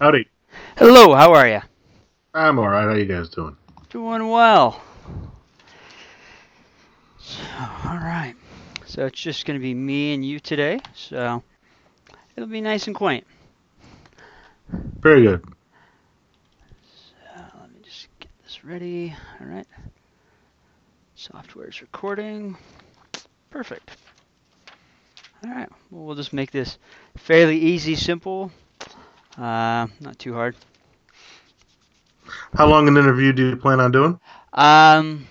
Howdy. Hello, how are you? I'm all right. How you guys doing? Doing well. So, all right. So it's just going to be me and you today. So it'll be nice and quaint. Very good. So let me just get this ready. All right. Software is recording. Perfect. All right. Well, we'll just make this fairly easy, simple. Uh, not too hard. How long an interview do you plan on doing? Um,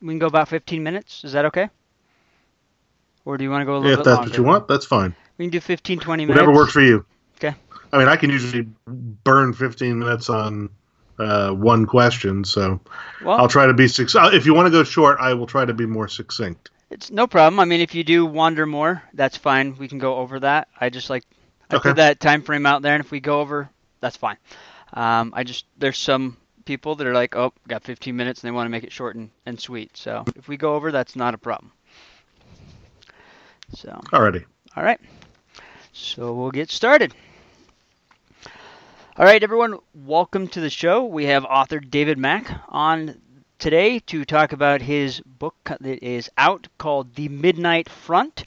we can go about 15 minutes. Is that okay? Or do you want to go a little If bit that's longer? what you want, that's fine. We can do 15, 20 minutes. Whatever works for you. Okay. I mean, I can usually burn 15 minutes on uh, one question, so Well, I'll try to be six. uh, If you want to go short, I will try to be more succinct. it's no problem. I mean, if you do wander more, that's fine. We can go over that. I just like I Okay. put that time frame out there, and if we go over, that's fine. Um, I just there's some people that are like, oh, got 15 minutes, and they want to make it short and, and sweet. So if we go over, that's not a problem. So Alrighty. All right. So we'll get started. All right, everyone, welcome to the show. We have author David Mack on today to talk about his book that is out called The Midnight Front.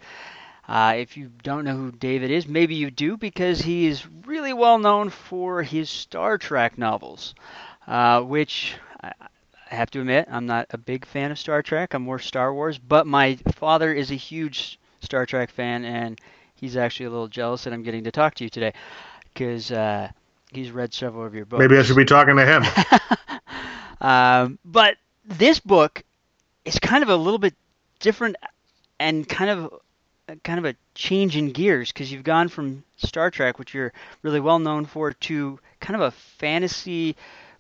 Uh, if you don't know who David is, maybe you do because he is really well known for his Star Trek novels, uh, which I, have to admit, I'm not a big fan of Star Trek. I'm more Star Wars, but my father is a huge Star Trek fan, and he's actually a little jealous that I'm getting to talk to you today because uh, he's read several of your books. Maybe I should be talking to him. um, but this book is kind of a little bit different and kind of kind of a change in gears because you've gone from Star Trek, which you're really well known for, to kind of a fantasy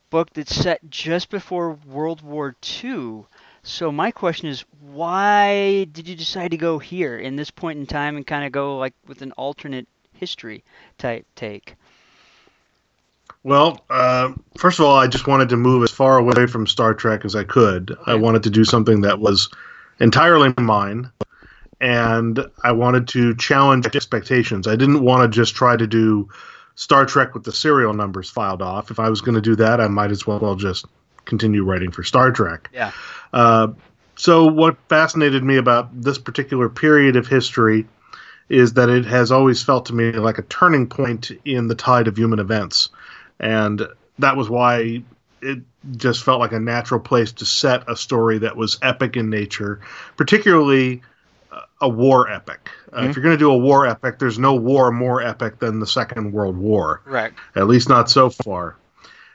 book that's set just before World War II. So my question is, why did you decide to go here in this point in time and kind of go like with an alternate history type take? Well, uh, first of all, I just wanted to move as far away from Star Trek as I could. I wanted to do something that was entirely mine, and I wanted to challenge expectations. I didn't want to just try to do Star Trek with the serial numbers filed off. If I was going to do that, I might as well just continue writing for Star Trek. Yeah. Uh, so, what fascinated me about this particular period of history is that it has always felt to me like a turning point in the tide of human events. And that was why it just felt like a natural place to set a story that was epic in nature, particularly a war epic. Uh, Mhm. If you're going to do a war epic, there's no war more epic than the Second World War Right. at least not so far.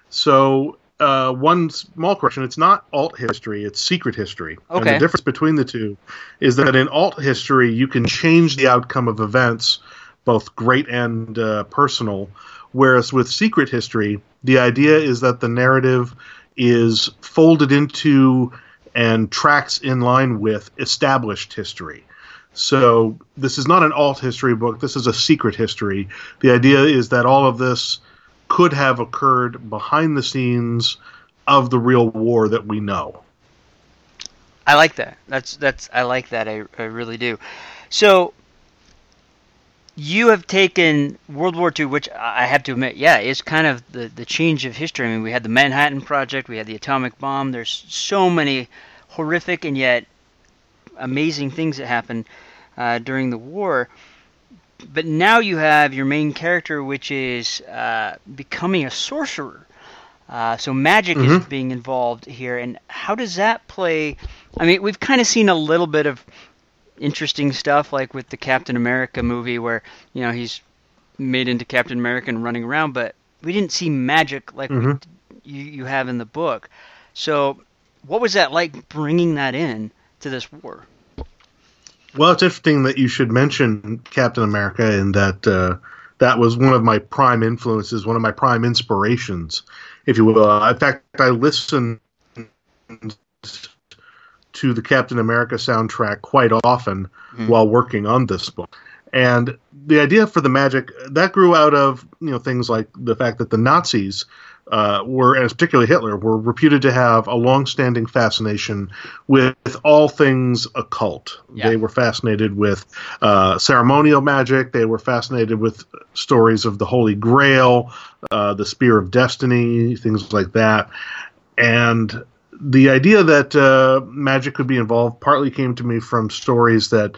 So, uh, one small correction: it's not alt history; it's secret history. And Okay. the difference between the two is that in alt history, you can change the outcome of events, both great and uh, personal. Whereas with secret history, the idea is that the narrative is folded into and tracks in line with established history. So this is not an alt history book. This is a secret history. The idea is that all of this could have occurred behind the scenes of the real war that we know. I like that. That's that's I like that. I, I really do. So you have taken World War II, which I have to admit, yeah, is kind of the the change of history. I mean, we had the Manhattan Project, we had the atomic bomb. There's so many horrific and yet amazing things that happened uh, during the war. But now you have your main character, which is uh, becoming a sorcerer. Uh, so magic is Mhm. being involved here, and how does that play? I mean, we've kind of seen a little bit of interesting stuff, like with the Captain America movie, where you know he's made into Captain America and running around, but we didn't see magic like Mhm. we, you you have in the book. So, what was that like bringing that in to this war? Well, it's interesting that you should mention Captain America, and that uh, that was one of my prime influences, one of my prime inspirations, if you will. Uh, in fact, I listened to the Captain America soundtrack quite often Mhm. while working on this book. And the idea for the magic that grew out of you know things like the fact that the Nazis uh, were, and particularly Hitler, were reputed to have a long-standing fascination with all things occult. Yeah. They were fascinated with uh, ceremonial magic. They were fascinated with stories of the Holy Grail, uh, the Spear of Destiny, things like that. And the idea that uh, magic could be involved partly came to me from stories that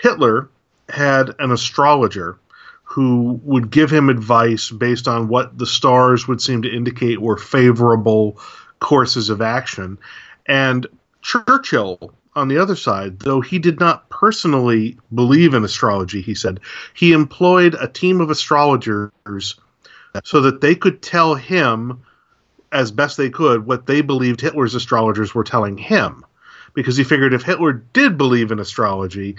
Hitler had an astrologer who would give him advice based on what the stars would seem to indicate were favorable courses of action. And Churchill, on the other side, though he did not personally believe in astrology, he said, he employed a team of astrologers so that they could tell him as best they could what they believed Hitler's astrologers were telling him. Because he figured if Hitler did believe in astrology,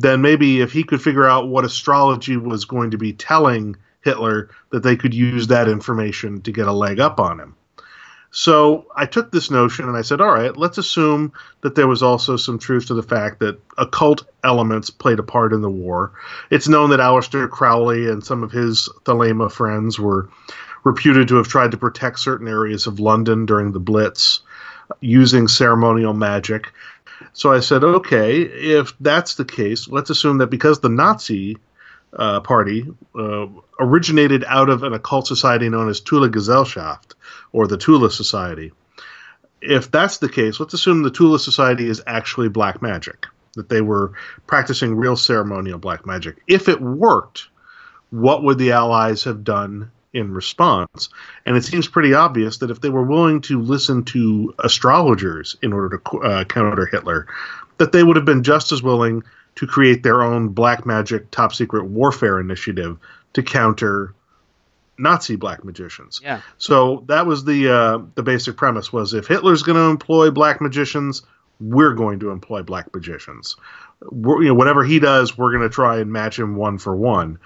then maybe if he could figure out what astrology was going to be telling Hitler, that they could use that information to get a leg up on him. So I took this notion and I said, all right, let's assume that there was also some truth to the fact that occult elements played a part in the war. It's known that Aleister Crowley and some of his Thelema friends were reputed to have tried to protect certain areas of London during the Blitz using ceremonial magic. So I said, okay, if that's the case, let's assume that because the Nazi uh, party uh, originated out of an occult society known as Thule Gesellschaft, or the Thule Society. If that's the case, let's assume the Thule Society is actually black magic, that they were practicing real ceremonial black magic. If it worked, what would the Allies have done in response. And it seems pretty obvious that if they were willing to listen to astrologers in order to uh, counter Hitler, that they would have been just as willing to create their own black magic top secret warfare initiative to counter Nazi black magicians. Yeah. So that was the uh, the basic premise was if Hitler's going to employ black magicians, we're going to employ black magicians. We're, you know, whatever he does, we're going to try and match him one for one.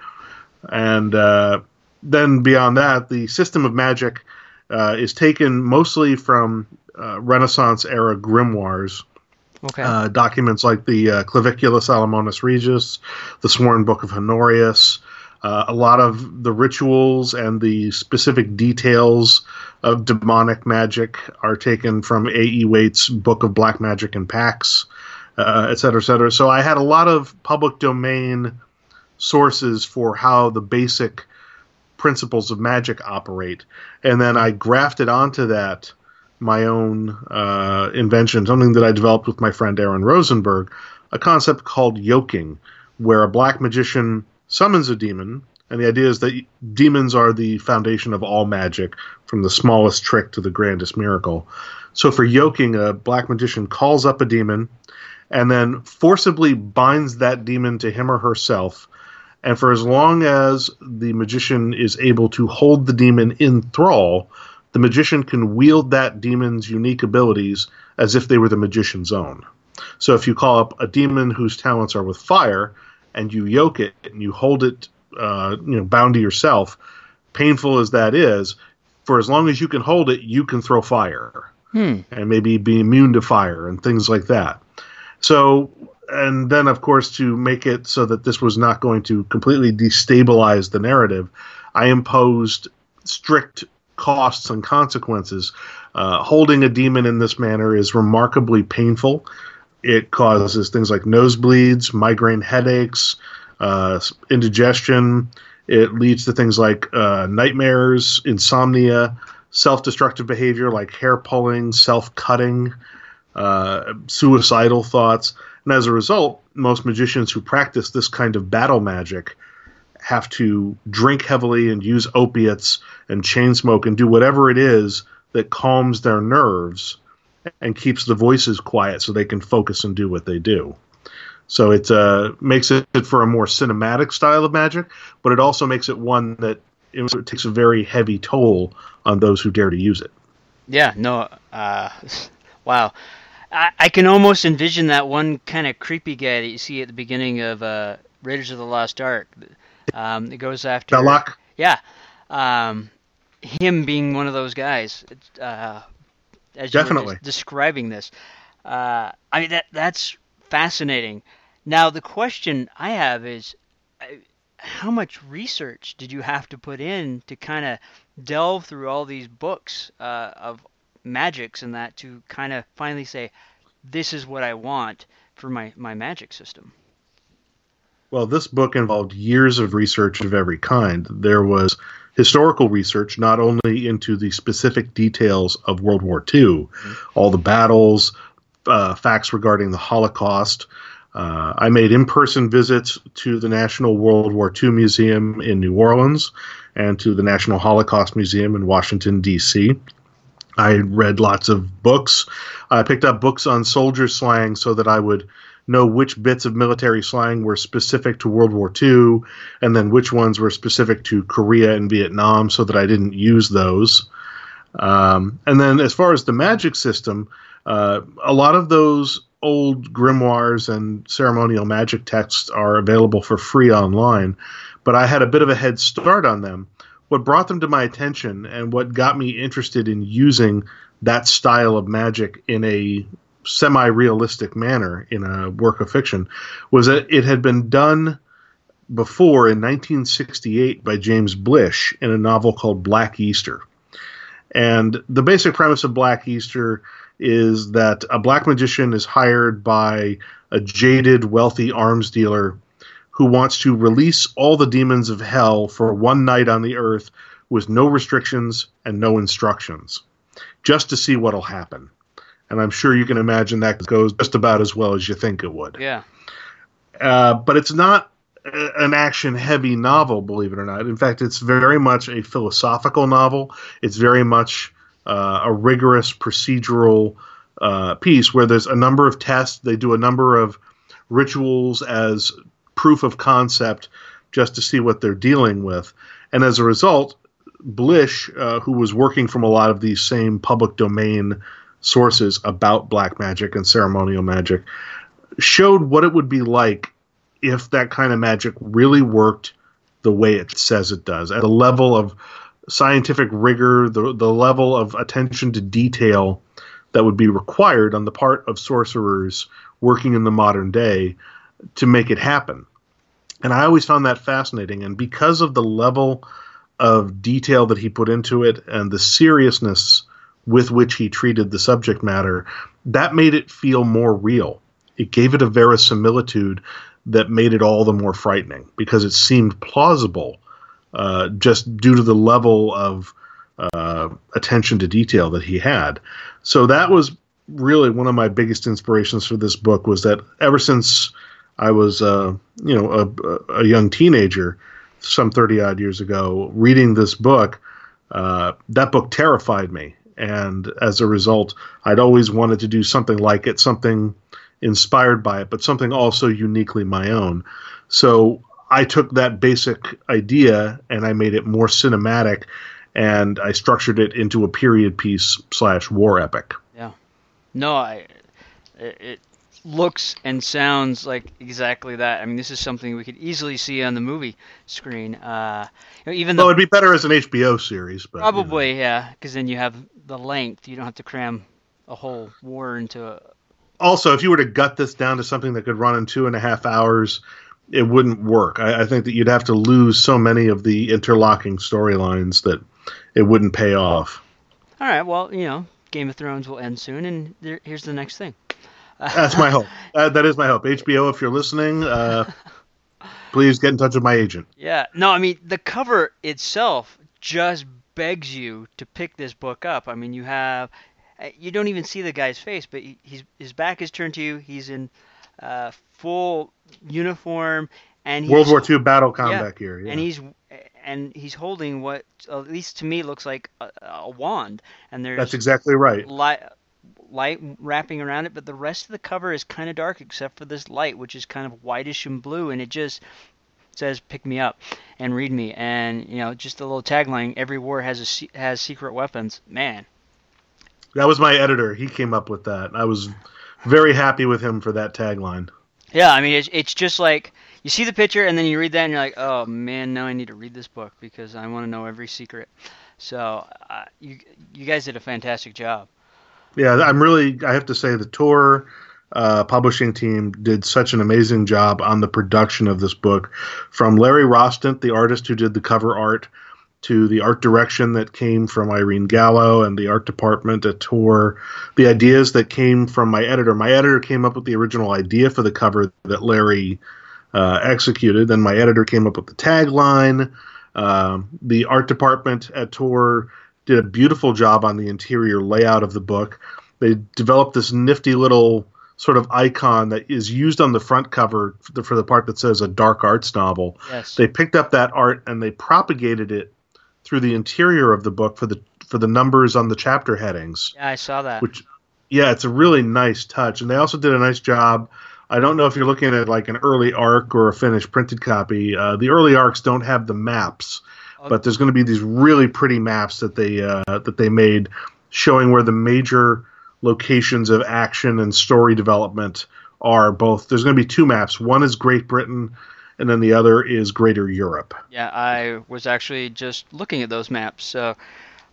And uh, then beyond that, the system of magic uh, is taken mostly from uh, Renaissance era grimoires. Okay. Uh, documents like the uh, Clavicula Salomonis Regis, the Sworn Book of Honorius, uh, a lot of the rituals and the specific details of demonic magic are taken from A.E. Waite's Book of Black Magic and Pacts, uh, et cetera, et cetera. So I had a lot of public domain sources for how the basic principles of magic operate, and then I grafted onto that my own uh, invention, something that I developed with my friend Aaron Rosenberg, a concept called yoking, where a black magician summons a demon, and the idea is that demons are the foundation of all magic, from the smallest trick to the grandest miracle. So for yoking, a black magician calls up a demon and then forcibly binds that demon to him or herself and for as long as the magician is able to hold the demon in thrall, the magician can wield that demon's unique abilities as if they were the magician's own. So if you call up a demon whose talents are with fire, and you yoke it and you hold it, uh, you know, bound to yourself, painful as that is, for as long as you can hold it, you can throw fire, hmm. and maybe be immune to fire and things like that. So and then of course to make it so that this was not going to completely destabilize the narrative, I imposed strict costs and consequences. Uh, holding a demon in this manner is remarkably painful. It causes things like nosebleeds, migraine headaches, uh, indigestion. It leads to things like uh, nightmares, insomnia, self destructive behavior like hair pulling, self cutting, uh, suicidal thoughts. And as a result, most magicians who practice this kind of battle magic have to drink heavily and use opiates and chain smoke and do whatever it is that calms their nerves and keeps the voices quiet so they can focus and do what they do. So it uh, makes it for a more cinematic style of magic, but it also makes it one that it takes a very heavy toll on those who dare to use it. Yeah, no, uh, wow. I, I can almost envision that one kind of creepy guy that you see at the beginning of uh, Raiders of the Lost Ark. Um, it goes after Belloq. Yeah, um, him being one of those guys. Uh, as Definitely describing this. Uh, I mean that that's fascinating. Now the question I have is, how much research did you have to put in to kind of delve through all these books uh, of magics and that to kind of finally say, this is what I want for my, my magic system? Well, this book involved years of research of every kind. There was historical research, not only into the specific details of World War II, mm-hmm. all the battles, uh, facts regarding the Holocaust, uh, I made in person visits to the National World War II Museum in New Orleans and to the National Holocaust Museum in Washington, D.C. I read lots of books. I picked up books on soldier slang so that I would know which bits of military slang were specific to World War II and then which ones were specific to Korea and Vietnam so that I didn't use those. Um, and then, as far as the magic system, uh, a lot of those old grimoires and ceremonial magic texts are available for free online, but I had a bit of a head start on them. What brought them to my attention and what got me interested in using that style of magic in a semi realistic manner in a work of fiction was that it had been done before in 1968 by James Blish in a novel called Black Easter. And the basic premise of Black Easter is that a black magician is hired by a jaded, wealthy arms dealer who wants to release all the demons of hell for one night on the earth with no restrictions and no instructions, just to see what'll happen. And I'm sure you can imagine that goes just about as well as you think it would. Yeah. Uh, but it's not an action heavy novel, believe it or not. In fact, it's very much a philosophical novel. It's very much uh, a rigorous procedural uh, piece where there's a number of tests. They do a number of rituals as proof of concept just to see what they're dealing with. And as a result, Blish, uh, who was working from a lot of these same public domain sources about black magic and ceremonial magic, showed what it would be like if that kind of magic really worked the way it says it does at a level of scientific rigor, the the level of attention to detail that would be required on the part of sorcerers working in the modern day to make it happen. And I always found that fascinating. And because of the level of detail that he put into it and the seriousness with which he treated the subject matter, that made it feel more real. It gave it a verisimilitude that made it all the more frightening because it seemed plausible uh, just due to the level of uh, attention to detail that he had. So that was really one of my biggest inspirations for this book was that ever since I was, uh, you know, a, a, young teenager, some thirty odd years ago, reading this book, uh, that book terrified me, and as a result, I'd always wanted to do something like it, something inspired by it, but something also uniquely my own. So I took that basic idea and I made it more cinematic, and I structured it into a period piece slash war epic. Yeah, no, I it looks and sounds like exactly that. I mean, this is something we could easily see on the movie screen. Uh, even though well, it'd be better as an HBO series, but probably you know. yeah, because then you have the length. You don't have to cram a whole war into a. Also, if you were to gut this down to something that could run in two and a half hours, it wouldn't work. I, I, think that you'd have to lose so many of the interlocking storylines that it wouldn't pay off. All right. Well, you know, Game of Thrones will end soon, and there, here's the next thing. That's my hope. Uh, that is my hope. HBO, if you're listening, uh, please get in touch with my agent. Yeah. No, I mean the cover itself just begs you to pick this book up. I mean, you have you don't even see the guy's face, but he's his back is turned to you. He's in uh, full uniform and World War II battle combat yeah, gear. Yeah. And he's and he's holding what at least to me looks like a, a wand. And there's that's exactly right. Light, light wrapping around it, but the rest of the cover is kind of dark except for this light, which is kind of whitish and blue, and it just says "Pick me up" and "Read me," and you know, just a little tagline: "Every war has a has secret weapons." Man, that was my editor. He came up with that. I was very happy with him for that tagline. Yeah, I mean, it's, it's just like you see the picture and then you read that and you're like, oh man, now I need to read this book because I want to know every secret. So uh, you you guys did a fantastic job. Yeah, I'm really. I have to say the Tor uh, publishing team did such an amazing job on the production of this book. From Larry Rostant, the artist who did the cover art, to the art direction that came from Irene Gallo and the art department at Tor, the ideas that came from my editor. My editor came up with the original idea for the cover that Larry uh, executed. Then my editor came up with the tagline. Uh, the art department at Tor did a beautiful job on the interior layout of the book. They developed this nifty little sort of icon that is used on the front cover for the, for the part that says a dark arts novel. Yes. They picked up that art and they propagated it through the interior of the book for the for the numbers on the chapter headings. Yeah, I saw that. Which, yeah, it's a really nice touch, and they also did a nice job. I don't know if you're looking at like an early arc or a finished printed copy. Uh, the early arcs don't have the maps. But there's going to be these really pretty maps that they uh, that they made showing where the major locations of action and story development are. Both there's going to be two maps. One is Great Britain, and then the other is Greater Europe. Yeah, I was actually just looking at those maps. So,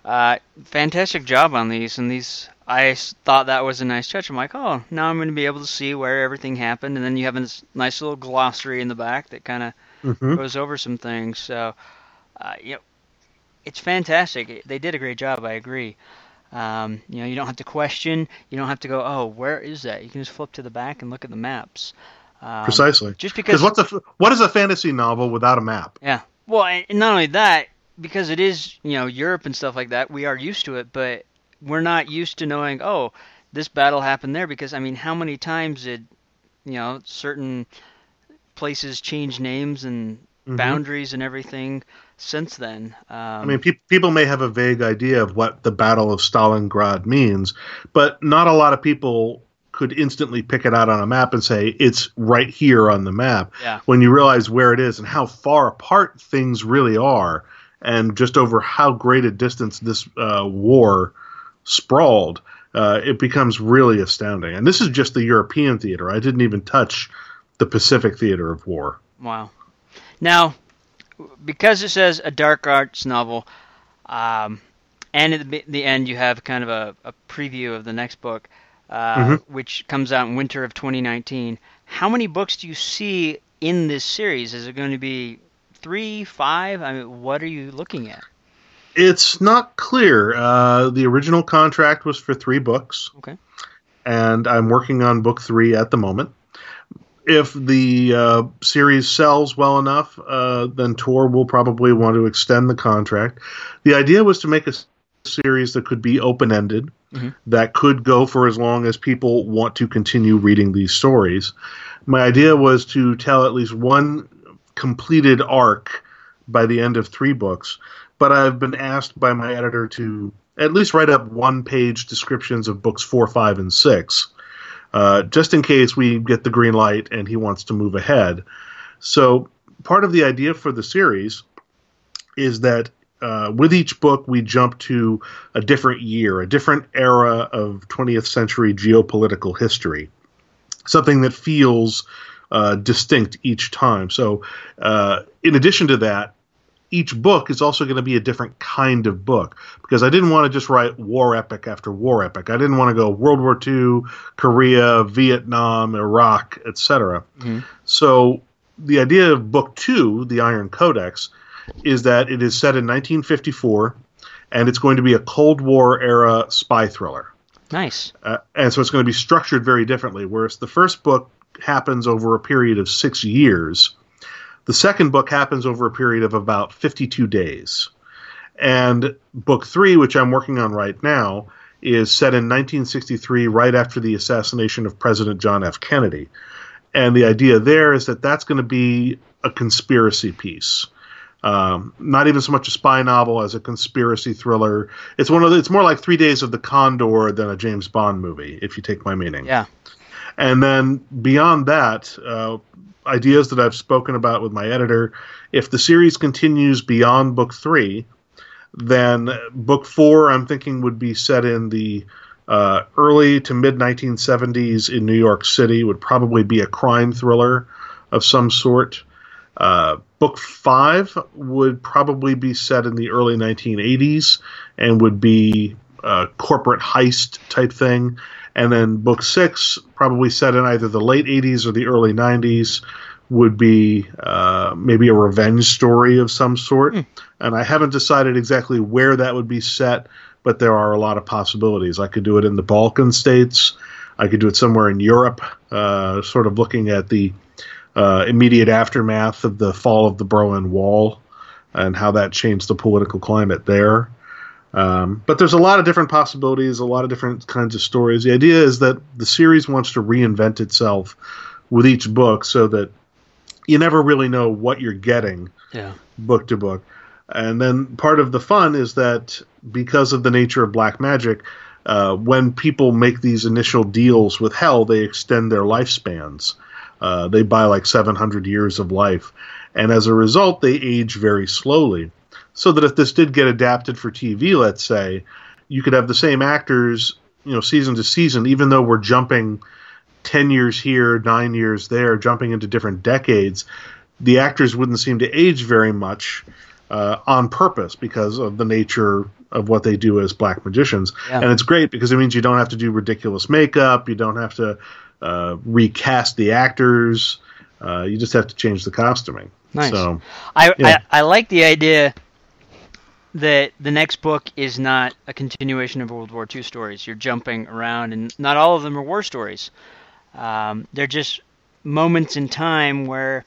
uh, fantastic job on these. And these, I thought that was a nice touch. I'm like, oh, now I'm going to be able to see where everything happened. And then you have this nice little glossary in the back that kind of Mm-hmm. goes over some things. So, uh, you know, it's fantastic. They did a great job. I agree. Um, you know, you don't have to question. You don't have to go, oh, where is that? You can just flip to the back and look at the maps. Um, Precisely. Just Because what's a what is a fantasy novel without a map? yeah. Well, and not only that, because it is, you know, Europe and stuff like that, we are used to it, but we're not used to knowing, oh, this battle happened there because I mean, how many times did, you know, certain places change names and Mhm. boundaries and everything since then? Um, I mean, pe- people may have a vague idea of what the Battle of Stalingrad means, but not a lot of people could instantly pick it out on a map and say it's right here on the map. Yeah. When you realize where it is and how far apart things really are, and just over how great a distance this uh, war sprawled, uh, it becomes really astounding. And this is just the European theater. I didn't even touch the Pacific theater of war. Wow. Now, because it says a dark arts novel, um, and at the, the end you have kind of a, a preview of the next book, uh, Mhm. which comes out in winter of 2019. How many books do you see in this series? Is it going to be three, five? I mean, what are you looking at? It's not clear. Uh, the original contract was for three books. Okay. And I'm working on book three at the moment. If the uh, series sells well enough, uh, then Tor will probably want to extend the contract. The idea was to make a series that could be open ended, Mhm. that could go for as long as people want to continue reading these stories. My idea was to tell at least one completed arc by the end of three books but I've been asked by my editor to at least write up one page descriptions of books four, five, and six, uh, just in case we get the green light and he wants to move ahead. So, part of the idea for the series is that uh, with each book, we jump to a different year, a different era of 20th century geopolitical history, something that feels uh, distinct each time. So, uh, in addition to that, each book is also going to be a different kind of book because I didn't want to just write war epic after war epic. I didn't want to go World War II, Korea, Vietnam, Iraq, etc. Mhm. So the idea of book two, the Iron Codex, is that it is set in 1954 and it's going to be a Cold War era spy thriller. Nice. Uh, and so it's going to be structured very differently. Whereas the first book happens over a period of six years, the second book happens over a period of about 52 days. And book three, which I'm working on right now, is set in 1963, right after the assassination of President John F. Kennedy. And the idea there is that that's going to be a conspiracy piece. Um, not even so much a spy novel as a conspiracy thriller. It's one of the, it's more like Three Days of the Condor than a James Bond movie, if you take my meaning. Yeah. And then beyond that, uh, ideas that I've spoken about with my editor, if the series continues beyond book three, then book four I'm thinking would be set in the uh, early to mid 1970s in New York City. Would probably be a crime thriller of some sort. Uh, book five would probably be set in the early 1980s and would be a corporate heist type thing. And then book six, probably set in either the late 80s or the early 90s, would be uh, maybe a revenge story of some sort. Mm. And I haven't decided exactly where that would be set, but there are a lot of possibilities. I could do it in the Balkan states. I could do it somewhere in Europe, uh, sort of looking at the uh, immediate aftermath of the fall of the Berlin Wall and how that changed the political climate there. Um, but there's a lot of different possibilities, a lot of different kinds of stories. The idea is that the series wants to reinvent itself with each book so that you never really know what you're getting yeah. book to book. And then part of the fun is that because of the nature of black magic, uh, when people make these initial deals with hell, they extend their lifespans. Uh, they buy like 700 years of life. And as a result, they age very slowly so that if this did get adapted for TV, let's say, you could have the same actors, you know, season to season, even though we're jumping 10 years here, nine years there, jumping into different decades, the actors wouldn't seem to age very much uh, on purpose because of the nature of what they do as black magicians. Yeah. And it's great because it means you don't have to do ridiculous makeup, you don't have to uh, recast the actors, uh, you just have to change the costuming. Nice. So, I, yeah. I, I like the idea that the next book is not a continuation of World War II stories. You're jumping around, and not all of them are war stories. Um, they're just moments in time where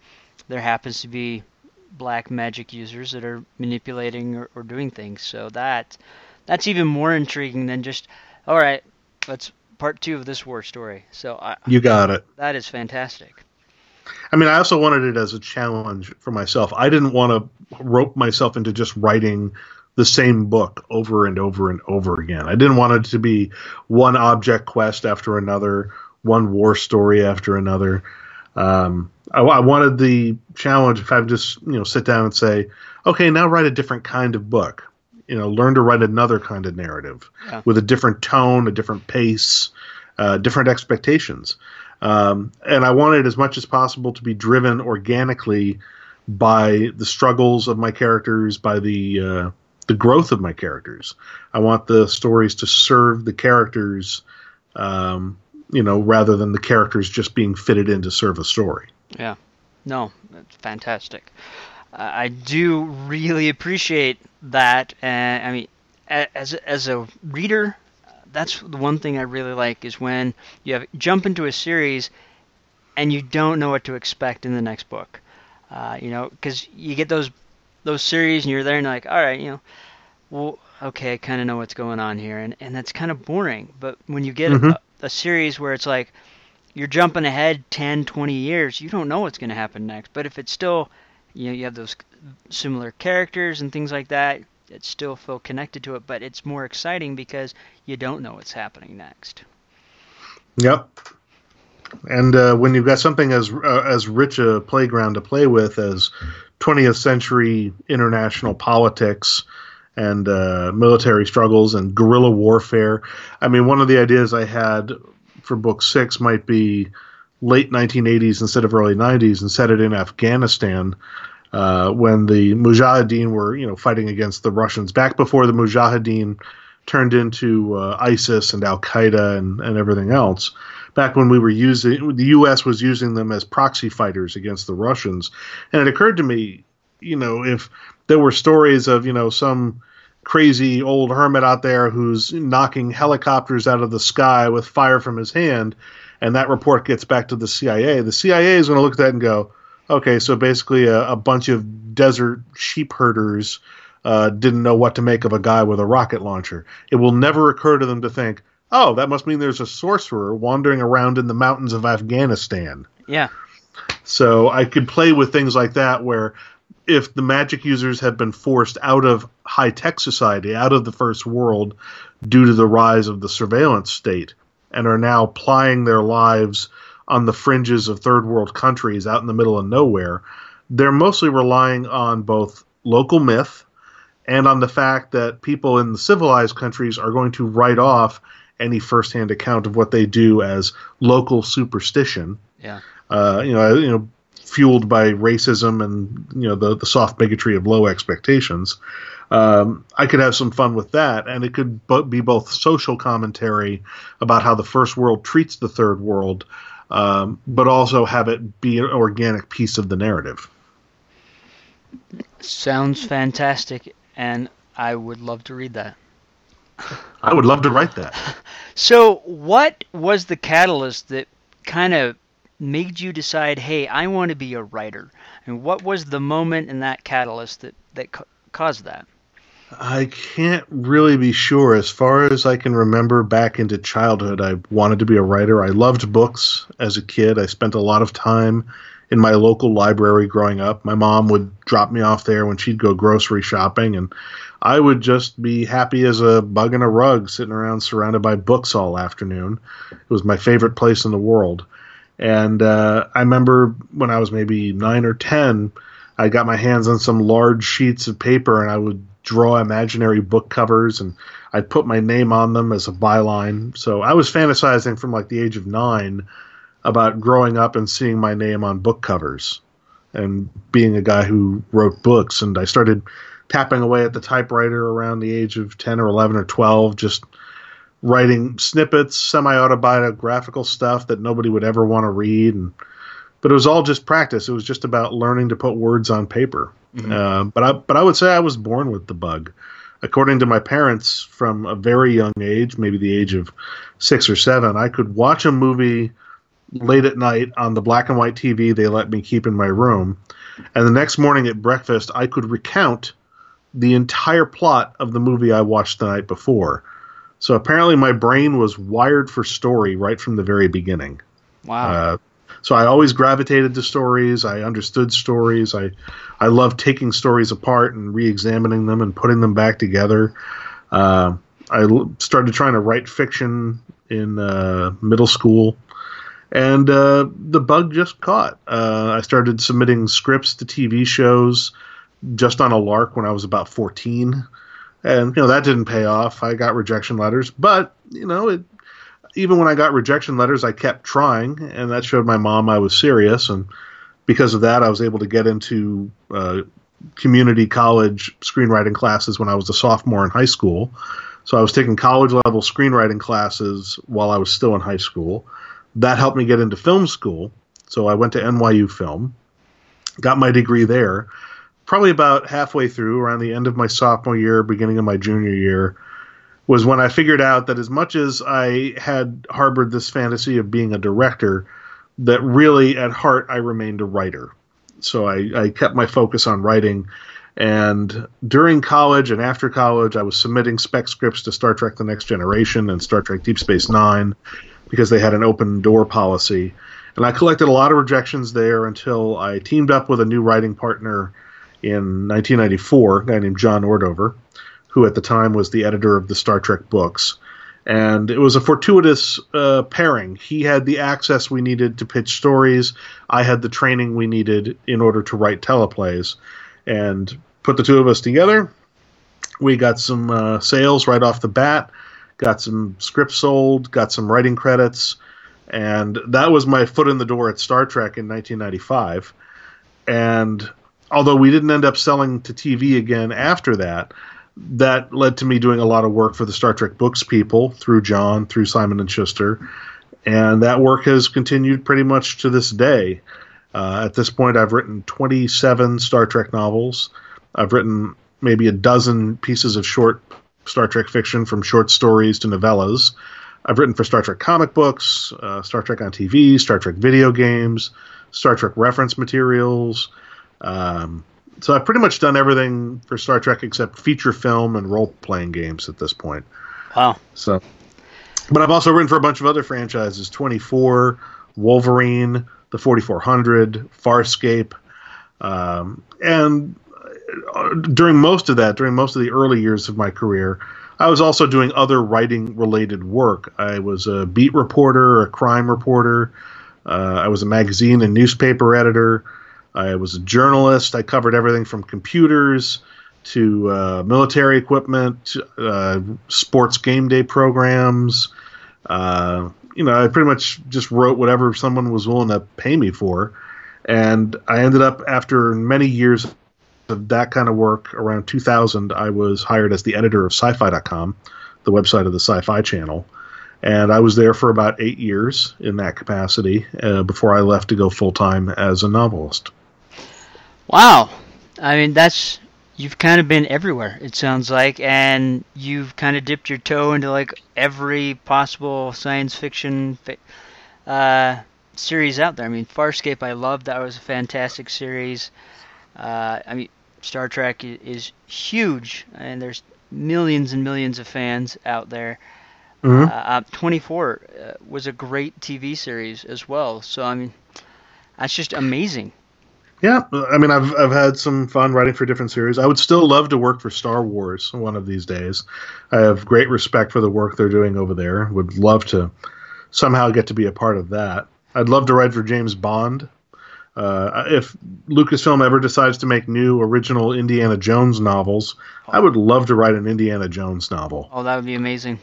there happens to be black magic users that are manipulating or, or doing things. So that that's even more intriguing than just all right. Let's part two of this war story. So I, you got it. That is fantastic. I mean, I also wanted it as a challenge for myself. I didn't want to rope myself into just writing the same book over and over and over again. I didn't want it to be one object quest after another, one war story after another. Um, I, I, wanted the challenge if I just you know sit down and say, okay, now write a different kind of book. You know, learn to write another kind of narrative yeah. with a different tone, a different pace, uh, different expectations. Um, and I wanted as much as possible to be driven organically by the struggles of my characters, by the uh, the growth of my characters. I want the stories to serve the characters, um, you know, rather than the characters just being fitted in to serve a story. Yeah, no, that's fantastic. Uh, I do really appreciate that. And I mean, as as a reader, that's the one thing I really like is when you have jump into a series and you don't know what to expect in the next book. Uh, you know, because you get those those series and you're there and you're like, all right, you know, well, okay, I kind of know what's going on here, and and that's kind of boring. But when you get mm-hmm. a, a series where it's like you're jumping ahead 10, 20 years, you don't know what's going to happen next. But if it's still, you know, you have those similar characters and things like that, that still feel connected to it, but it's more exciting because you don't know what's happening next. Yep. And uh, when you've got something as uh, as rich a playground to play with as 20th century international politics and uh, military struggles and guerrilla warfare, I mean, one of the ideas I had for book six might be late 1980s instead of early 90s and set it in Afghanistan uh, when the Mujahideen were, you know, fighting against the Russians back before the Mujahideen turned into uh, ISIS and Al Qaeda and, and everything else. Back when we were using, the U.S. was using them as proxy fighters against the Russians, and it occurred to me, you know, if there were stories of, you know, some crazy old hermit out there who's knocking helicopters out of the sky with fire from his hand, and that report gets back to the CIA, the CIA is going to look at that and go, Okay, so basically, a, a bunch of desert sheep herders uh, didn't know what to make of a guy with a rocket launcher. It will never occur to them to think, oh, that must mean there's a sorcerer wandering around in the mountains of Afghanistan. Yeah. So I could play with things like that where if the magic users have been forced out of high tech society, out of the first world, due to the rise of the surveillance state, and are now plying their lives on the fringes of third world countries out in the middle of nowhere, they're mostly relying on both local myth and on the fact that people in the civilized countries are going to write off any firsthand account of what they do as local superstition. Yeah. Uh, you know, you know, fueled by racism and you know the the soft bigotry of low expectations. um, I could have some fun with that, and it could be both social commentary about how the first world treats the third world, um, but also have it be an organic piece of the narrative. Sounds fantastic, and I would love to read that. I would love to write that. So, what was the catalyst that kind of made you decide, hey, I want to be a writer? And what was the moment in that catalyst that, that caused that? I can't really be sure. As far as I can remember back into childhood, I wanted to be a writer. I loved books as a kid. I spent a lot of time in my local library growing up. My mom would drop me off there when she'd go grocery shopping, and I would just be happy as a bug in a rug sitting around surrounded by books all afternoon. It was my favorite place in the world. And uh, I remember when I was maybe nine or 10, I got my hands on some large sheets of paper and I would draw imaginary book covers and I'd put my name on them as a byline. So I was fantasizing from like the age of nine about growing up and seeing my name on book covers and being a guy who wrote books. And I started tapping away at the typewriter around the age of 10 or 11 or 12, just writing snippets, semi autobiographical stuff that nobody would ever want to read. And, but it was all just practice. It was just about learning to put words on paper. Mm-hmm. Uh, but I but I would say I was born with the bug. According to my parents, from a very young age, maybe the age of six or seven, I could watch a movie late at night on the black and white TV they let me keep in my room, and the next morning at breakfast, I could recount the entire plot of the movie I watched the night before. So apparently, my brain was wired for story right from the very beginning. Wow. Uh, so I always gravitated to stories. I understood stories. I I love taking stories apart and re-examining them and putting them back together. Uh, I started trying to write fiction in uh, middle school, and uh, the bug just caught. Uh, I started submitting scripts to TV shows just on a lark when I was about 14. And, you know, that didn't pay off. I got rejection letters, but, you know, it even when I got rejection letters, I kept trying, and that showed my mom I was serious. And because of that, I was able to get into uh, community college screenwriting classes when I was a sophomore in high school. So I was taking college level screenwriting classes while I was still in high school. That helped me get into film school. So I went to NYU Film, got my degree there. Probably about halfway through, around the end of my sophomore year, beginning of my junior year, was when I figured out that as much as I had harbored this fantasy of being a director, that really at heart I remained a writer. So I, I kept my focus on writing. And during college and after college, I was submitting spec scripts to Star Trek The Next Generation and Star Trek Deep Space Nine because they had an open door policy. And I collected a lot of rejections there until I teamed up with a new writing partner in 1994, a guy named John Ordover who at the time was the editor of the Star Trek books. And it was a fortuitous uh, pairing. He had the access we needed to pitch stories. I had the training we needed in order to write teleplays. And put the two of us together. We got some uh, sales right off the bat, got some scripts sold, got some writing credits. And that was my foot in the door at Star Trek in 1995. And although we didn't end up selling to TV again after that, that led to me doing a lot of work for the Star Trek books people through John, through Simon and Schuster, and that work has continued pretty much to this day. Uh, at this point, I've written 27 Star Trek novels. I've written maybe a dozen pieces of short Star Trek fiction, from short stories to novellas. I've written for Star Trek comic books, uh, Star Trek on TV, Star Trek video games, Star Trek reference materials. Um, so I've pretty much done everything for Star Trek except feature film and role playing games at this point. Wow. So, but I've also written for a bunch of other franchises: 24, Wolverine, the 4400, Farscape, um, and uh, during most of that, during most of the early years of my career, I was also doing other writing related work. I was a beat reporter, a crime reporter. Uh, I was a magazine and newspaper editor. I was a journalist. I covered everything from computers to uh, military equipment, uh, sports game day programs. Uh, you know, I pretty much just wrote whatever someone was willing to pay me for. And I ended up, after many years of that kind of work, around 2000, I was hired as the editor of sci-fi.com, the website of the Sci-Fi Channel, and I was there for about eight years in that capacity uh, before I left to go full time as a novelist. Wow, I mean that's you've kind of been everywhere. It sounds like, and you've kind of dipped your toe into like every possible science fiction uh, series out there. I mean, Farscape, I loved. That was a fantastic series. Uh, I mean, Star Trek is huge, and there's millions and millions of fans out there. Mm-hmm. Uh, 24 uh, was a great TV series as well. So I mean, that's just amazing. Yeah, I mean, I've I've had some fun writing for different series. I would still love to work for Star Wars one of these days. I have great respect for the work they're doing over there. Would love to somehow get to be a part of that. I'd love to write for James Bond. Uh, if Lucasfilm ever decides to make new original Indiana Jones novels, I would love to write an Indiana Jones novel. Oh, that would be amazing.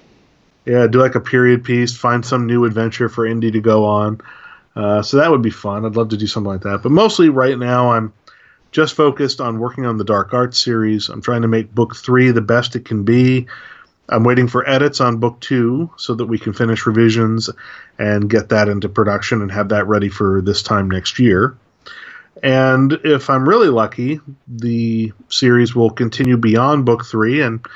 Yeah, do like a period piece, find some new adventure for Indy to go on. Uh, so that would be fun. I'd love to do something like that. But mostly right now, I'm just focused on working on the Dark Arts series. I'm trying to make book three the best it can be. I'm waiting for edits on book two so that we can finish revisions and get that into production and have that ready for this time next year. And if I'm really lucky, the series will continue beyond book three, and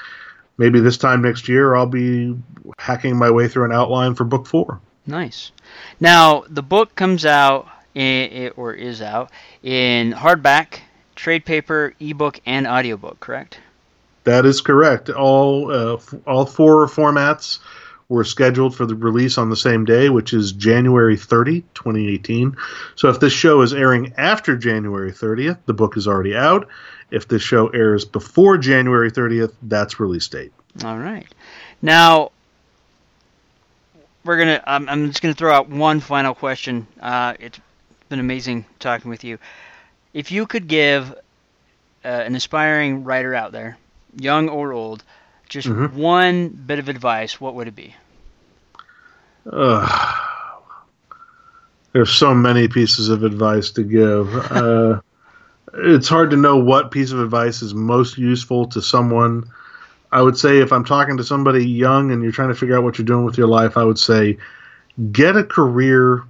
maybe this time next year I'll be hacking my way through an outline for book four. Nice. Now the book comes out in, or is out in hardback, trade paper, ebook, and audiobook. Correct? That is correct. All uh, f- all four formats were scheduled for the release on the same day, which is January 30, 2018. So if this show is airing after January 30th, the book is already out. If this show airs before January 30th, that's release date. All right. Now, we're gonna. I'm, I'm just gonna throw out one final question. Uh, it's been amazing talking with you. If you could give uh, an aspiring writer out there, young or old, just mm-hmm. one bit of advice, what would it be? Uh, there's so many pieces of advice to give. Uh, it's hard to know what piece of advice is most useful to someone I would say if I'm talking to somebody young and you're trying to figure out what you're doing with your life, I would say get a career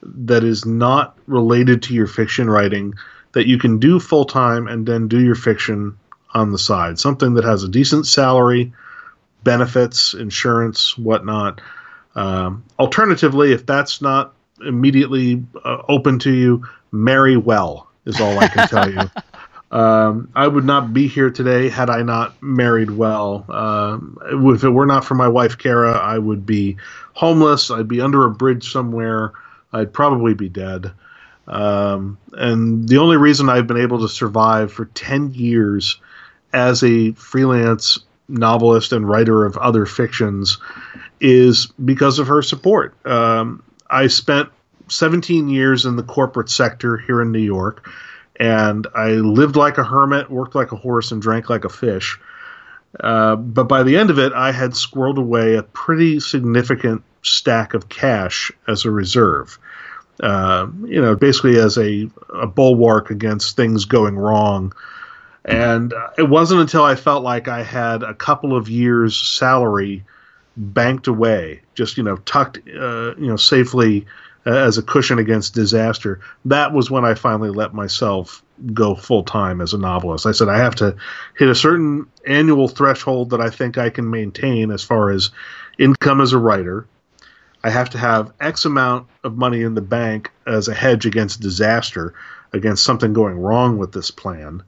that is not related to your fiction writing that you can do full time and then do your fiction on the side. Something that has a decent salary, benefits, insurance, whatnot. Um, alternatively, if that's not immediately uh, open to you, marry well is all I can tell you. Um, I would not be here today had I not married well. Um, if it were not for my wife Kara, I would be homeless. I'd be under a bridge somewhere. I'd probably be dead. Um, and the only reason I've been able to survive for 10 years as a freelance novelist and writer of other fictions is because of her support. Um, I spent 17 years in the corporate sector here in New York and I lived like a hermit, worked like a horse, and drank like a fish. Uh, but by the end of it, I had squirreled away a pretty significant stack of cash as a reserve. Uh, you know, basically as a, a bulwark against things going wrong. And it wasn't until I felt like I had a couple of years' salary banked away, just you know, tucked, uh, you know, safely as a cushion against disaster. That was when I finally let myself go full time as a novelist. I said I have to hit a certain annual threshold that I think I can maintain as far as income as a writer. I have to have X amount of money in the bank as a hedge against disaster, against something going wrong with this plan.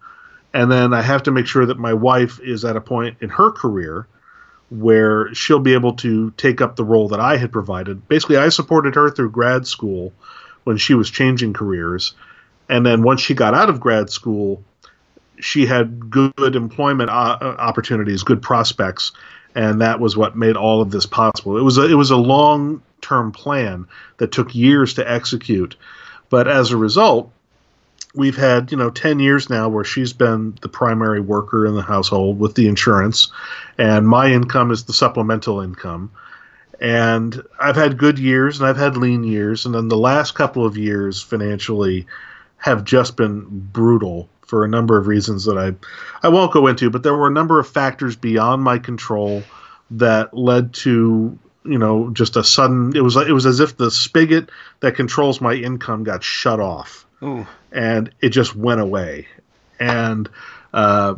And then I have to make sure that my wife is at a point in her career where she'll be able to take up the role that I had provided. Basically, I supported her through grad school when she was changing careers. And then once she got out of grad school, she had good employment uh, opportunities, good prospects, and that was what made all of this possible. It was a, it was a long term plan that took years to execute, but as a result, we've had you know 10 years now where she's been the primary worker in the household with the insurance and my income is the supplemental income and i've had good years and i've had lean years and then the last couple of years financially have just been brutal for a number of reasons that I I won't go into. But there were a number of factors beyond my control that led to you know just a sudden. It was it was as if the spigot that controls my income got shut off, Ooh. and it just went away. And uh,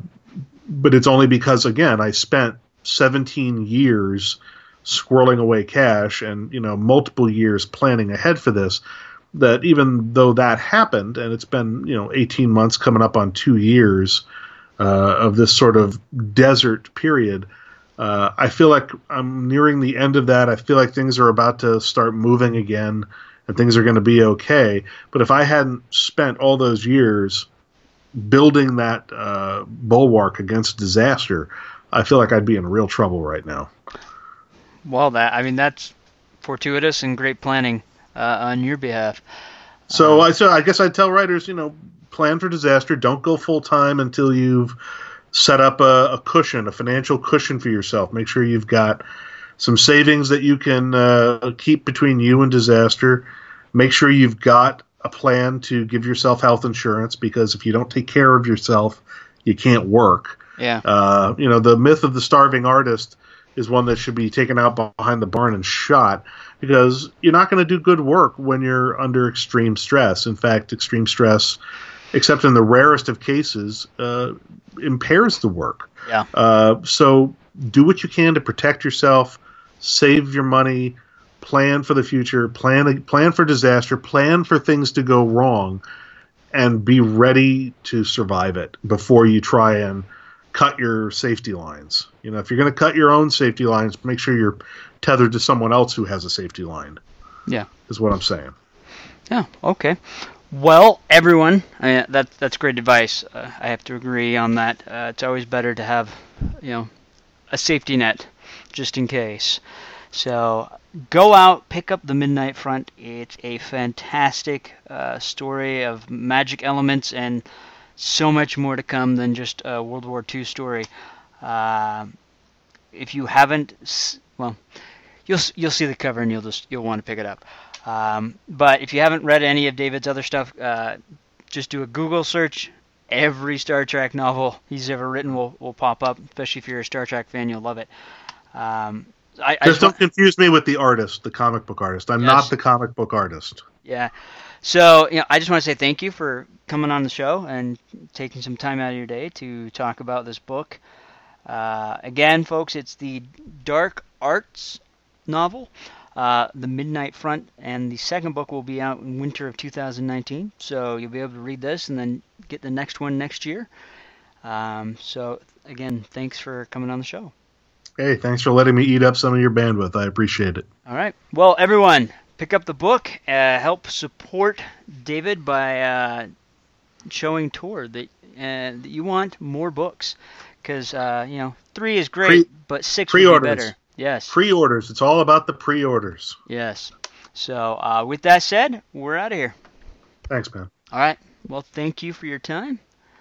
but it's only because again I spent 17 years squirreling away cash and you know multiple years planning ahead for this that even though that happened and it's been you know 18 months coming up on two years uh, of this sort of desert period uh, i feel like i'm nearing the end of that i feel like things are about to start moving again and things are going to be okay but if i hadn't spent all those years building that uh, bulwark against disaster i feel like i'd be in real trouble right now Well, that I mean that's fortuitous and great planning uh, on your behalf. So I so I guess I'd tell writers, you know, plan for disaster. Don't go full time until you've set up a, a, cushion, a financial cushion for yourself. Make sure you've got some savings that you can uh, keep between you and disaster. Make sure you've got a plan to give yourself health insurance because if you don't take care of yourself, you can't work. Yeah. Uh, you know, the myth of the starving artist is one that should be taken out behind the barn and shot because you're not going to do good work when you're under extreme stress. In fact, extreme stress, except in the rarest of cases, uh, impairs the work. Yeah. Uh, so do what you can to protect yourself, save your money, plan for the future, plan plan for disaster, plan for things to go wrong, and be ready to survive it before you try and cut your safety lines. You know, if you're going to cut your own safety lines, make sure you're tethered to someone else who has a safety line. Yeah, is what I'm saying. Yeah. Okay. Well, everyone, I, that that's great advice. Uh, I have to agree on that. Uh, it's always better to have, you know, a safety net, just in case. So go out, pick up the Midnight Front. It's a fantastic uh, story of magic elements and so much more to come than just a World War II story. Uh, if you haven't, well, you'll you'll see the cover and you'll just you'll want to pick it up. Um, but if you haven't read any of David's other stuff, uh, just do a Google search. Every Star Trek novel he's ever written will, will pop up. Especially if you're a Star Trek fan, you'll love it. Um, I, just, just don't confuse me with the artist, the comic book artist. I'm yes. not the comic book artist. Yeah. So you know, I just want to say thank you for coming on the show and taking some time out of your day to talk about this book. Uh, again, folks, it's the Dark Arts novel, uh, The Midnight Front, and the second book will be out in winter of 2019. So you'll be able to read this and then get the next one next year. Um, so again, thanks for coming on the show. Hey, thanks for letting me eat up some of your bandwidth. I appreciate it. All right. Well, everyone, pick up the book. Uh, help support David by uh, showing Tor that, uh, that you want more books because uh, you know three is great, Pre- but six would be better. Yes, pre-orders. It's all about the pre-orders. Yes. So uh, with that said, we're out of here. Thanks, man. All right. Well, thank you for your time.